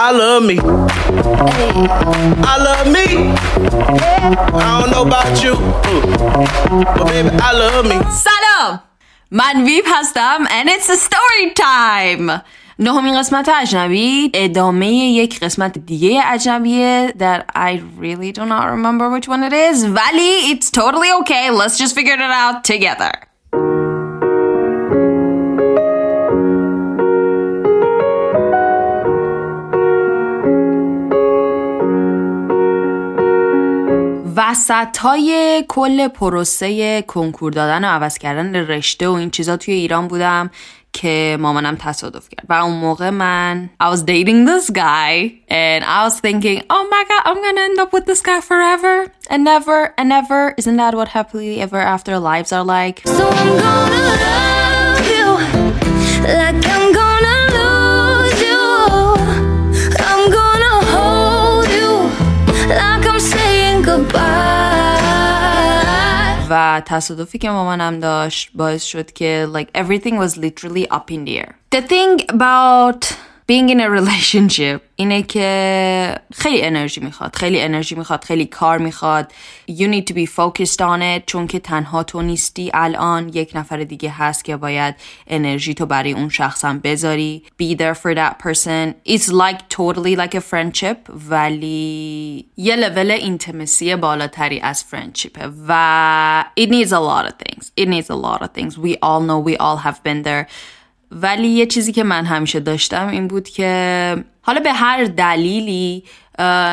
I love me. I love me. I don't know about you. But baby, I love me. سلام من ویپ هستم and it's a story time نهمین قسمت اجنبی ادامه یک قسمت دیگه اجنبیه that I really do not remember which one it is ولی it's totally okay let's just figure it out together وسط های کل پروسه کنکور دادن و عوض کردن رشته و این چیزا توی ایران بودم که مامانم تصادف کرد و اون موقع من I was dating this guy and I was thinking oh my god I'm gonna end up with this guy forever and never and never isn't that what happily ever after lives are like So I'm gonna love you like و تصادفی که مامانم داشت باعث شد که like everything was literally up in the air the thing about being in a relationship اینه که خیلی انرژی می‌خواد خیلی انرژی می‌خواد خیلی کار می‌خواد you need to be focused on it چون که تنها تو نیستی الان یک نفر دیگه هست که باید انرژی تو برای اون شخص هم بذاری be there for that person it's like totally like a friendship ولی یه لول اینتمسی بالاتری از friendship و it needs a lot of things it needs a lot of things we all know we all have been there ولی یه چیزی که من همیشه داشتم این بود که حالا به هر دلیلی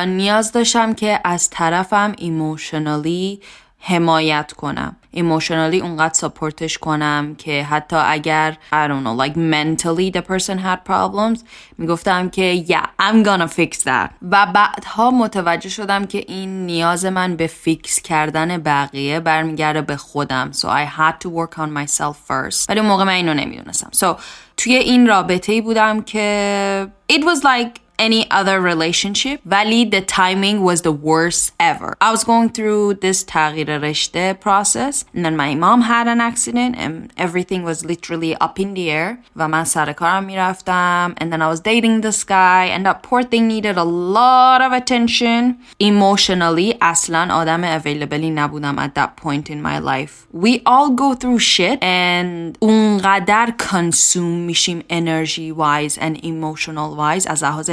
نیاز داشتم که از طرفم emotionally حمایت کنم. emotionally اونقدر support ش کنم که حتی اگر I don't know like mentally the person had problems می‌گفتم که yeah I'm gonna fix that. و بعدها متوجه شدم که این نیاز من به fix کردن بقیه برمیگرده به خودم. So I had to work on myself first. ولی اون موقع من اینو نمی‌دونستم. So توی این رابطه ای بودم که it was like any other relationship ولی the timing was the worst ever I was going through this تغییر رشته process and then my mom had an accident and everything was literally up in the air و من سر کارم میرفتم and then I was dating this guy and that poor thing needed a lot of attention emotionally اصلا آدم availableی نبودم at that point in my life we all go through shit and اونقدر consume میشیم energy wise and emotional wise از لحاظ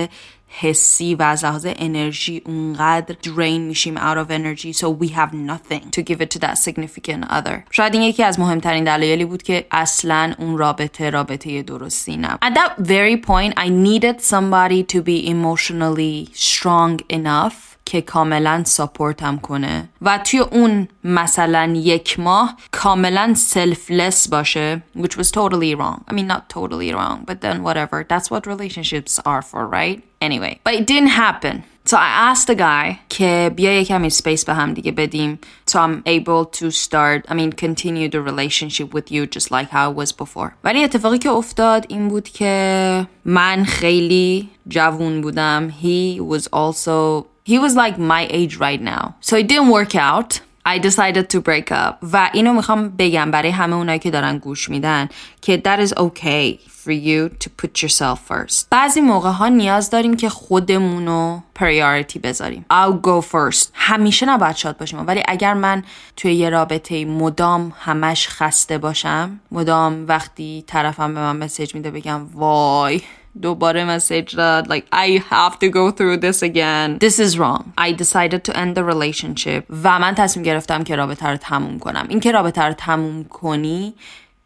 حسی و از لحاظ انرژی اونقدر drain میشیم out of energy so we have nothing to give it to that significant other شاید این یکی از مهمترین دلایلی بود که اصلا اون رابطه رابطه درستی نبود at that very point I needed somebody to be emotionally strong enough که کاملا ساپورتم کنه و توی اون مثلا یک ماه کاملا selfless باشه which was totally wrong I mean not totally wrong but then whatever that's what relationships are for right anyway but it didn't happen So I asked the guy که بیا یکمی space به هم دیگه بدیم so I'm able to start I mean continue the relationship with you just like how it was before ولی اتفاقی که افتاد این بود که من خیلی جوون بودم he was also he was like my age right now. So it didn't work out. I decided to break up. و اینو می‌خوام بگم برای همه اونایی که دارن گوش میدن که that is okay for you to put yourself first. بعضی موقع ها نیاز داریم که خودمونو priority بذاریم. I'll go first. همیشه نباید شاد باشیم. ولی اگر من توی یه رابطه مدام همش خسته باشم مدام وقتی طرفم به من مسیج میده بگم وای. دوباره مسیج داد. Like I have to go through this again. This is wrong. I decided to end the relationship. و من تصمیم گرفتم که رابطه رو تموم کنم. این که رابطه رو تموم کنی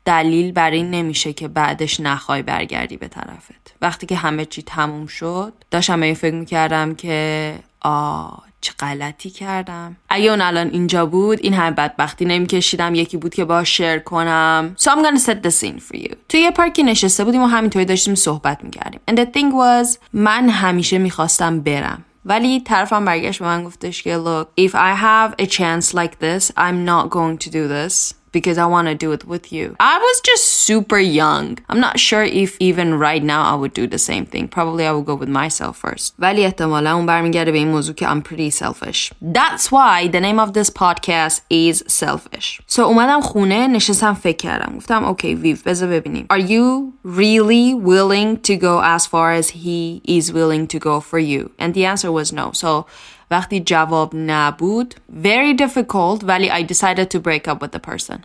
دلیل بر این نمیشه که بعدش نخوای برگردی به طرفت. وقتی که همه چی تموم شد داشتم این فکر می‌کردم که آه چه غلطی کردم؟ اگه اون الان اینجا بود این همه بدبختی نمیکشیدم. یکی بود که با شیر کنم. So I'm gonna set the scene for you. توی یه پارکی نشسته بودیم و همینطوری داشتیم صحبت می‌کردیم. And the thing was من همیشه می‌خواستم برم. ولی طرفم برگشت به من گفتش که look if I have a chance like this I'm not going to do this. because I want to do it with you. I was just super young. I'm not sure if even right now I would do the same thing. Probably I would go with myself first. ولی احتمالا اون برمیگرده به این موضوع که I'm pretty selfish. That's why the name of this podcast is selfish. So اومدم خونه نشستم فکر کردم. گفتم اوکی ویو بذار ببینیم. Are you really willing to go as far as he is willing to go for you? And the answer was no. So وقتی جواب نبود very difficult ولی I decided to break up with the person.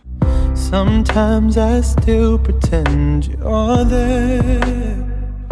Sometimes I still pretend you're there.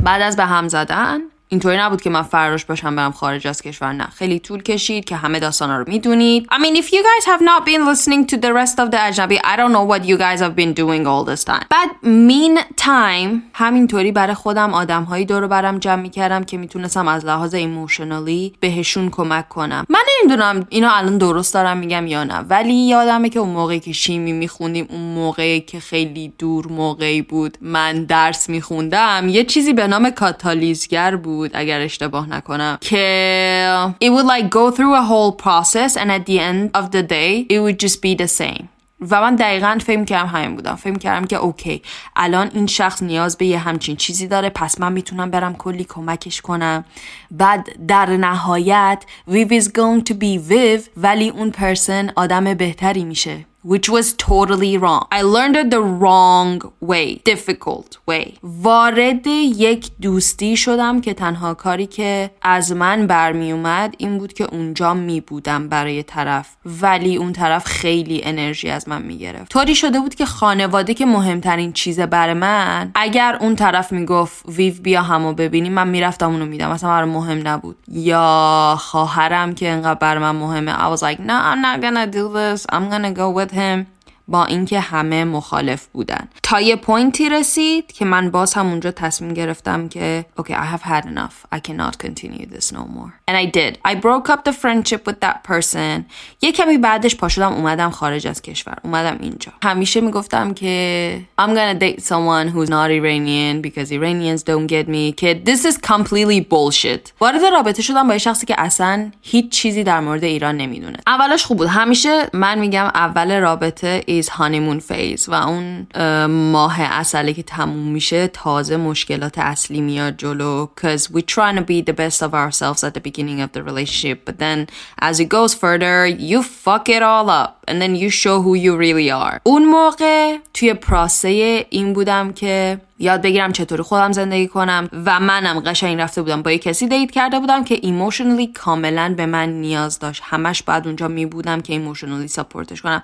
بعد از به هم زدن اینطوری نبود که من فراش باشم برم خارج از کشور نه. خیلی طول کشید که همه داستانا رو می‌دونید. I mean if you guys have not been listening to the rest of the اجنبی I don't know what you guys have been doing all this time. بعد mean time همینطوری برای خودم آدم هایی دور برم جمع می‌کردم که می‌تونستم از لحاظ ایموشنالی بهشون کمک کنم. من نمی‌دونم اینو الان درست دارم میگم یا نه ولی یادمه که اون موقعی که شیمی میخوندیم اون موقعی که خیلی دور موقعی بود من درس میخوندم یه چیزی به نام کاتالیزگر بود. اگر اشتباه نکنم. که it would like go through a whole process and at the end of the day it would just be the same. و من دقیقا فهم کردم همین بودم. فهم کردم که اوکی الان این شخص نیاز به یه همچین چیزی داره پس من می‌تونم برم کلی کمکش کنم. بعد در نهایت Viv is going to be Viv ولی اون پرسن آدم بهتری میشه. Which was totally wrong. I learned it the wrong way, difficult way. وارد یک دوستی شدم که تنها کاری که از من برمی اومد این بود که اونجا می بودم برای طرف ولی اون طرف خیلی انرژی از من می گرفت. طوری شده بود که خانواده که مهمترین چیز برای من اگر اون طرف می‌گفت ویو بیا همو ببینیم من می‌رفتم اونو میدم اصلا برای مهم نبود یا خواهرم که انقدر بر من مهمه I was like no I'm not gonna do this I'm gonna go with him با اینکه همه مخالف بودن. تا یه پوینتی رسید که من باز هم اونجا تصمیم گرفتم که okay I have had enough. I cannot continue this no more. And I did. I broke up the friendship with that person. یه کمی بعدش پا شدم اومدم خارج از کشور. اومدم اینجا. همیشه می‌گفتم که I'm gonna date someone who's not Iranian because Iranians don't get me. که this is completely bullshit. وارد رابطه شدم با یه شخصی که اصلا هیچ چیزی در مورد ایران نمی‌دونه. اولش خوب بود. همیشه من میگم اول رابطه is honeymoon phase و اون ماه اصلی که تموم میشه تازه مشکلات اصلی میاد جلو cause we're trying to be the best of ourselves at the beginning of the relationship but then as it goes further you fuck it all up and then you show who you really are. اون موقع توی process این بودم که یاد بگیرم چطوری خودم زندگی کنم و منم قشنگ رفته بودم با یه کسی date کرده بودم که emotionally کاملا به من نیاز داشت. همش باید اونجا می بودم که emotionally support ش کنم.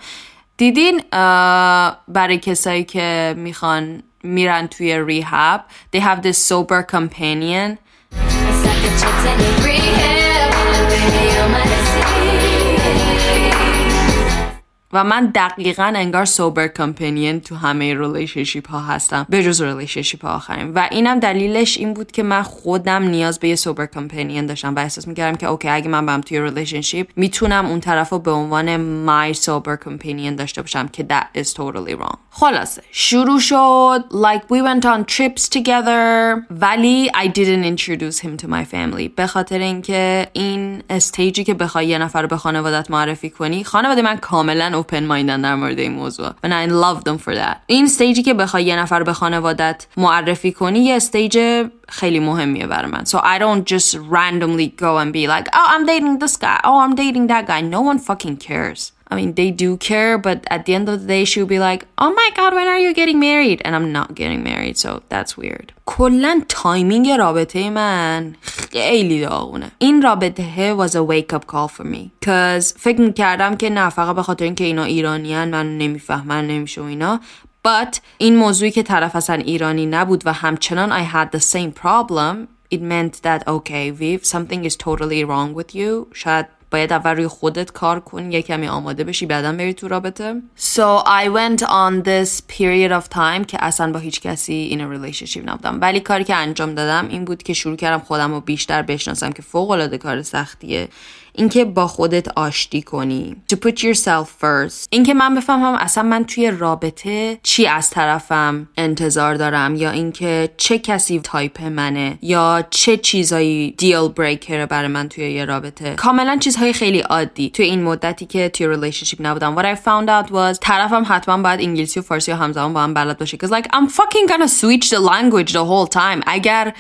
دیدین برای کسایی که می‌خوان میرن توی rehab they have this sober companion It's like the و من دقیقا انگار sober companion تو همه relationship ها هستم. به جز relationship ها آخرین. و اینم دلیلش این بود که من خودم نیاز به یه sober companion داشتم و احساس می‌کردم که okay اگه من برم توی relationship می‌تونم اون طرف رو به عنوان my sober companion داشته باشم که that is totally wrong. خلاصه شروع شد. Like we went on trips together. ولی I didn't introduce him to my family. به خاطر اینکه این stage ی که بخوای یه نفر به خانوادت معرفی کنی خانواده من کاملا open minded در مورد این موضوع and I love them for that این stage ی که بخوای یه نفر به خانوادت معرفی کنی یه استیج خیلی مهمیه برای من so I don't just randomly go and be like oh I'm dating this guy oh I'm dating that guy no one fucking cares I mean, they do care, but at the end of the day, she'll be like, oh my god, when are you getting married? And I'm not getting married, so that's weird. کلا تایمینگ رابطه من خیلی داغونه این رابطه was a wake up call for me cause فکر میکردم که نه فقط به خاطر اینکه اینا ایرانیان من نمیفهمن نمیشه و اینا but این موضوعی که طرف اصلا ایرانی نبود و همچنان I had the same problem it meant that okay Viv something is totally wrong with you شاید باید اول روی خودت کار کنی یه کمی آماده بشی بعدا بری تو رابطه. So I went on this period of time که اصلا با هیچ کسی in a relationship نبودم. ولی کاری که انجام دادم این بود که شروع کردم خودم رو بیشتر بشناسم که فوق العاده کار سختیه. اینکه با خودت آشتی کنی. To put yourself first. اینکه من بفهمم اصلا من توی رابطه چی از طرفم انتظار دارم یا اینکه چه کسی تایپ منه یا چه چیزایی deal breaker برای من توی یه رابطه. کاملا چیزهای خیلی عادی توی این مدتی که توی relationship نبودم. What I found out was طرفم حتما باید انگلیسی و فارسی و همزمان با هم بلد باشه because like I'm fucking gonna switch the language the whole time. اگر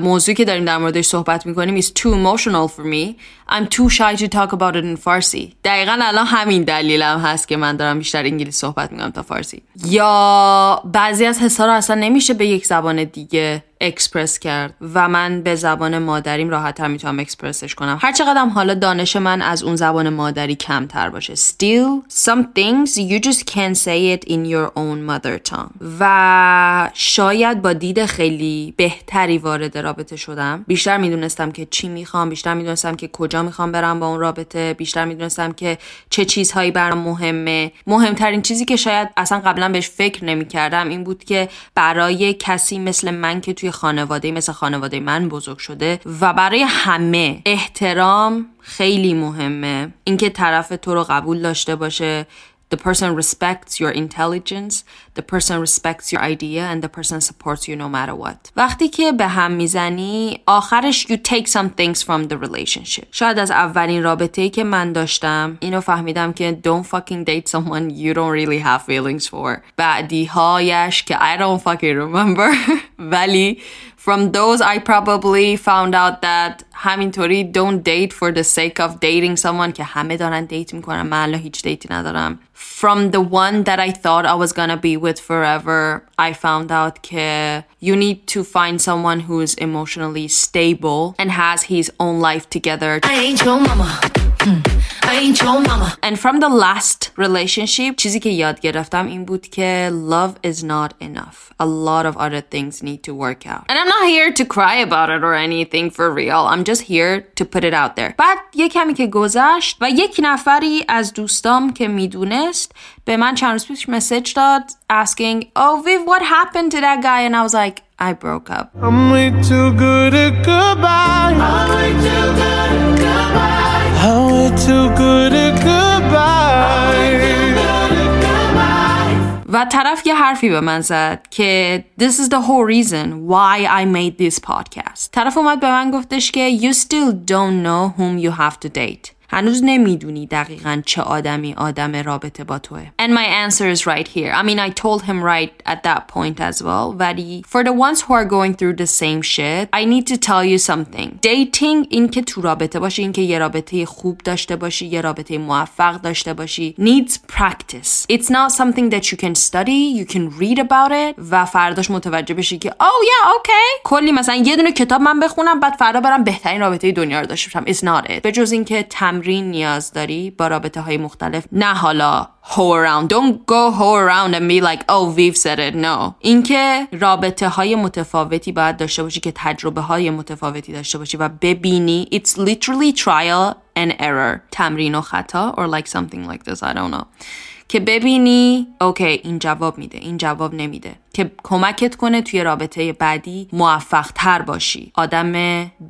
موضوعی که داریم در موردش صحبت می‌کنیم is too emotional for me. I'm too shy to talk about it in فارسی دقیقا الان همین دلیلم هست که من دارم بیشتر انگلیسی صحبت می‌کنم تا فارسی یا بعضی از حسا رو اصلا نمیشه به یک زبان دیگه اکسپرس کرد و من به زبان مادریم راحت می‌تونم اکسپرسش کنم. هر چقدرم حالا دانش من از اون زبان مادری کمتر باشه. Still some things you just can't say it in your own mother tongue. و شاید با دید خیلی بهتری وارد رابطه شدم. بیشتر می‌دونستم که چی می‌خوام بیشتر می‌دونستم که کجا می‌خوام برم با اون رابطه. بیشتر می‌دونستم که چه چیزهایی برام مهمه. مهمترین چیزی که شاید اصلا قبلا بهش فکر نمی‌کردم این بود که برای کسی مثل من که توی خانواده مثل خانواده من بزرگ شده و برای همه احترام خیلی مهمه اینکه طرف تو رو قبول داشته باشه The person respects your intelligence, the person respects your idea and the person supports you no matter what. وقتی که به هم میزنی آخرش you take some things from the relationship. شاید از اولین رابطه ای که من داشتم اینو فهمیدم که don't fucking date someone you don't really have feelings for. بعدی هایش که I don't fucking remember ولی from those I probably found out that همینطوری don't date for the sake of dating someone که همه دارن دیت میکنن من الان هیچ دیتی ندارم from the one that I thought I was gonna be with forever I found out که you need to find someone who is emotionally stable and has his own life together I ain't your mama. Mm, I ain't your mama. and from the last relationship چیزی که یاد گرفتم این بود که love is not enough a lot of other things need to work out and I'm not here to cry about it or anything for real I'm just here to put it out there بعد یه کمی که گذشت و یک نفری از دوستام که میدونست به من چند روز پیش مسیج داد asking oh Viv what happened to that guy and I was like I broke up I'm way too good at goodbye. I'm way too good at و طرف یه حرفی به من زد که This is the whole reason why I made this podcast طرف اومد به من گفتش که You still don't know whom you have to date هنوز نمی‌دونی دقیقا چه آدمی آدم رابطه با توه And my answer is right here I mean I told him right at that point as well ولی For the ones who are going through the same shit I need to tell you something Dating این که تو رابطه باشی این که یه رابطه خوب داشته باشی یه رابطه موفق داشته باشی needs practice It's not something that you can study you can read about it و فرداش متوجه بشی که oh yeah okay کلی مثلا یه دونه کتاب من بخونم بعد فردا برم بهترین رابطه دنیا رو داشته باشم It's not it به جز اینکه تمرین نیاز داری با رابطه های مختلف؟ نه حالا. Hoe around. Don't go hoe around and be like oh Viv said it. No. اینکه رابطه های متفاوتی باید داشته باشی که تجربه های متفاوتی داشته باشی و ببینی. It's literally trial and error. تمرین و خطا or like something like this. I don't know. که ببینی اوکی این جواب میده این جواب نمیده. که کمکت کنه توی رابطه بعدی موفق تر باشی آدم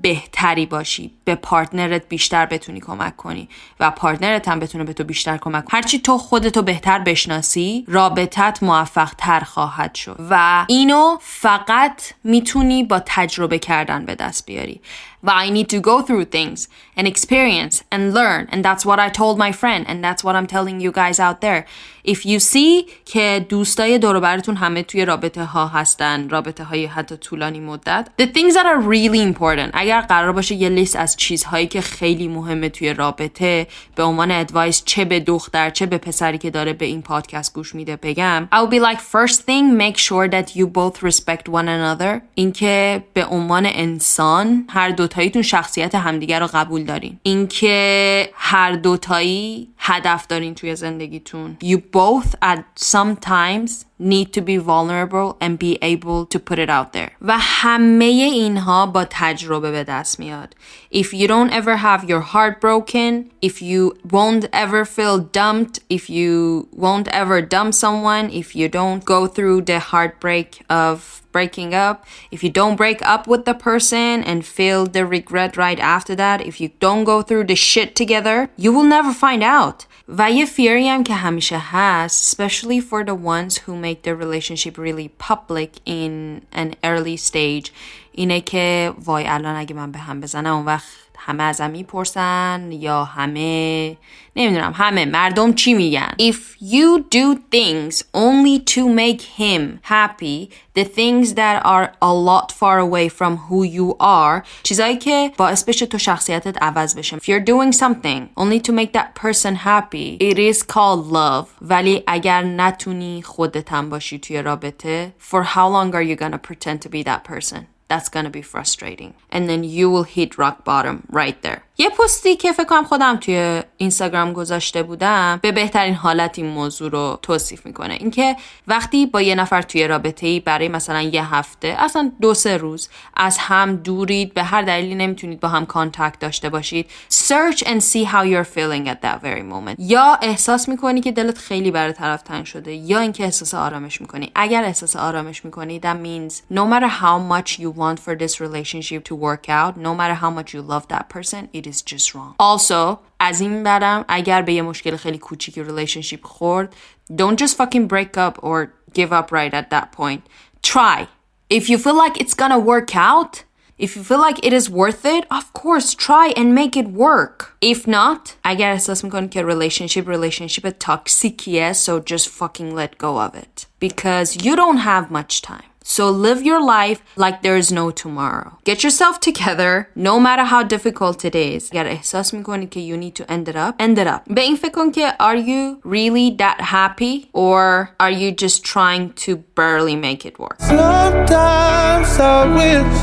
بهتری باشی به پارتنرت بیشتر بتونی کمک کنی و پارتنرت هم بتونه به تو بیشتر کمک کنی هرچی تو خودتو بهتر بشناسی رابطت موفق تر خواهد شد و اینو فقط می‌تونی با تجربه کردن به دست بیاری. و I need to go through things and experience and learn and that's what I told my friend and that's what I'm telling you guys out there. If you see که دوستای دور همه توی رابطه ها هستن رابطه های حتی طولانی مدت. The things that are really important. اگر قرار باشه یه لیست از چیزهایی که خیلی مهمه توی رابطه به عنوان ادوایس چه به دختر چه به پسری که داره به این پادکست گوش میده بگم. I would be like first thing make sure that you both respect one another. اینکه به عنوان انسان هر دوتاییتون شخصیت همدیگر رو قبول دارین. اینکه هر دوتایی هدف دارین توی زندگیتون. You both at some times need to be vulnerable and be able to put it out there و همه اینها با تجربه به دست میاد if you don't ever have your heart broken if you won't ever feel dumped if you won't ever dump someone if you don't go through the heartbreak of breaking up, if you don't break up with the person and feel the regret right after that, if you don't go through the shit together, you will never find out. و یه فیری هم که همیشه هست especially for the ones who make their relationship really public in an early stage اینه که وای الان اگه من به هم بزنم اون وقت همه ازم می‌پرسن یا همه نمی‌دونم همه مردم چی میگن If you do things only to make him happy the things that are a lot far away from who you are چیزایی که باعث بشه تو شخصیتت عوض بشه If you're doing something only to make that person happy it is called love ولی اگر نتونی خودت هم باشی توی رابطه for how long are you gonna pretend to be that person that's gonna be frustrating. And then you will hit rock bottom right there یه پستی که فکر کنم خودم توی اینستاگرام گذاشته بودم به بهترین حالت این موضوع رو توصیف می‌کنه. اینکه وقتی با یه نفر توی رابطه ای برای مثلا یه هفته اصلا دو سه روز از هم دورید به هر دلیلی نمی‌تونید با هم کانتکت داشته باشید. Search and see how you're feeling at that very moment. یا احساس می‌کنی که دلت خیلی برای طرف تنگ شده یا اینکه احساس آرامش می‌کنی. اگر احساس آرامش می‌کنی that means no matter how much you want for this relationship to work out no matter how much you love that person it is just wrong also از این برم اگر به یه مشکل خیلی کوچیکی relationship خورد don't just fucking break up or give up right at that point try if you feel like it's gonna work out If you feel like it is worth it, of course, try and make it work. If not, اگر احساس میکنی که relationship relationship toxicیه, so just fucking let go of it. Because you don't have much time. So live your life like there is no tomorrow. Get yourself together no matter how difficult it is. اگر احساس میکنی که you need to end it up, end it up. به این فکر کن که are you really that happy or are you just trying to barely make it work? Sometimes I wish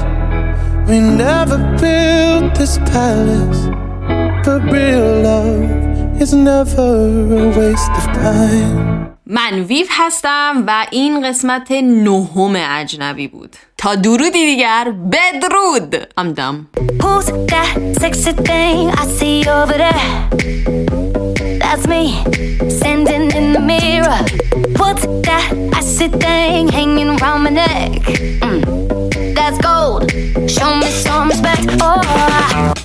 we never built this palace. But real love is never a waste of time. من ویف هستم و این قسمت نهم اجنبی بود تا درودی دیگر بدرود I'm dumb That's gold Show me some respect Oh